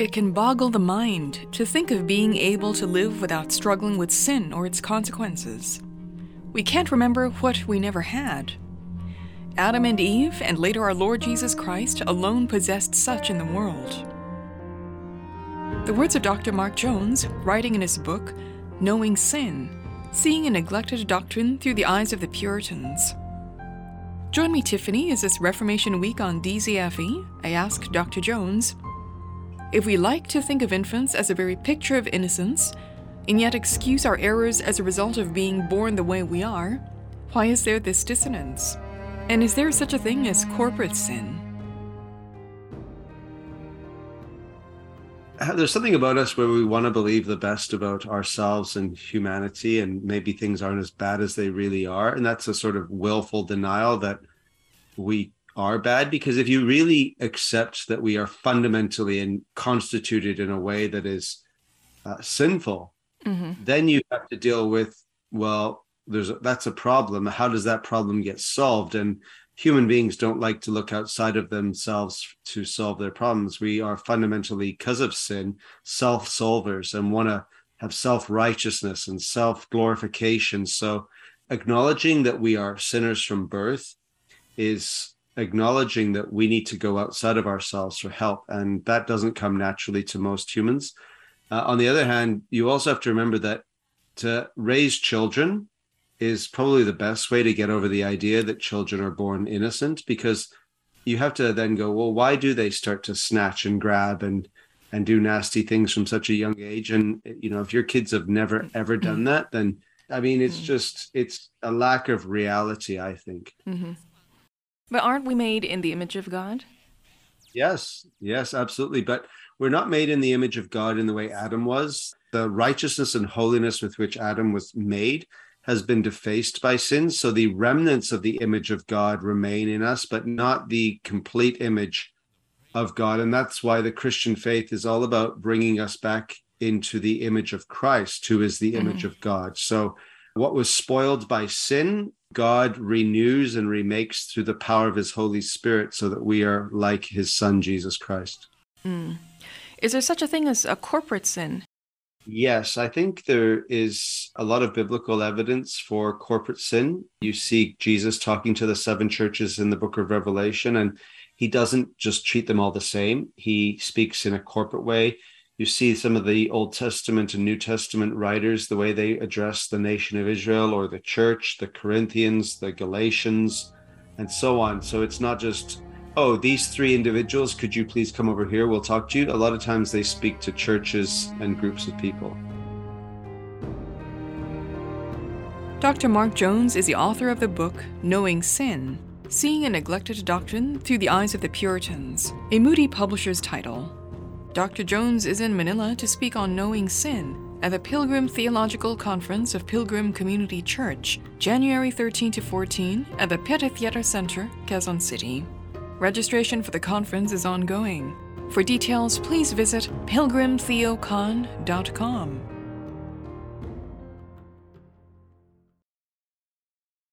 It can boggle the mind to think of being able to live without struggling with sin or its consequences. We can't remember what we never had. Adam and Eve, and later our Lord Jesus Christ, alone possessed such in the world. The words of Dr. Mark Jones, writing in his book, Knowing Sin Seeing a Neglected Doctrine Through the Eyes of the Puritans. Join me, Tiffany, as this Reformation Week on DZFE, I ask Dr. Jones if we like to think of infants as a very picture of innocence, and yet excuse our errors as a result of being born the way we are, why is there this dissonance? And is there such a thing as corporate sin? Uh, there's something about us where we want to believe the best about ourselves and humanity, and maybe things aren't as bad as they really are. And that's a sort of willful denial that we are bad because if you really accept that we are fundamentally and constituted in a way that is uh, sinful mm-hmm. then you have to deal with well there's a, that's a problem. How does that problem get solved? And human beings don't like to look outside of themselves to solve their problems. We are fundamentally because of sin self solvers and want to have self righteousness and self glorification so acknowledging that we are sinners from birth is acknowledging that we need to go outside of ourselves for help. And that doesn't come naturally to most humans. Uh, on the other hand, you also have to remember that to raise children is probably the best way to get over the idea that children are born innocent because you have to then go, well, why do they start to snatch and grab and and do nasty things from such a young age? And you know, if your kids have never ever done mm-hmm. that, then I mean, it's mm-hmm. just it's a lack of reality, I think. Mm-hmm. But aren't we made in the image of God? Yes, yes, absolutely. But we're not made in the image of God in the way Adam was. The righteousness and holiness with which Adam was made has been defaced by sin. So the remnants of the image of God remain in us, but not the complete image of God. And that's why the Christian faith is all about bringing us back into the image of Christ, who is the image mm-hmm. of God. So what was spoiled by sin God renews and remakes through the power of his Holy Spirit so that we are like his Son, Jesus Christ. Mm. Is there such a thing as a corporate sin? Yes, I think there is a lot of biblical evidence for corporate sin. You see Jesus talking to the seven churches in the book of Revelation, and he doesn't just treat them all the same. He speaks in a corporate way you see some of the Old Testament and New Testament writers, the way they address the nation of Israel or the church, the Corinthians, the Galatians, and so on. So it's not just, oh, these three individuals, could you please come over here? We'll talk to you. A lot of times they speak to churches and groups of people. Dr. Mark Jones is the author of the book Knowing Sin Seeing a Neglected Doctrine Through the Eyes of the Puritans, a Moody Publishers title. Dr. Jones is in Manila to speak on knowing sin at the Pilgrim Theological Conference of Pilgrim Community Church, January 13 to 14 at the PETA Theater Center, Quezon City. Registration for the conference is ongoing. For details, please visit pilgrimtheocon.com.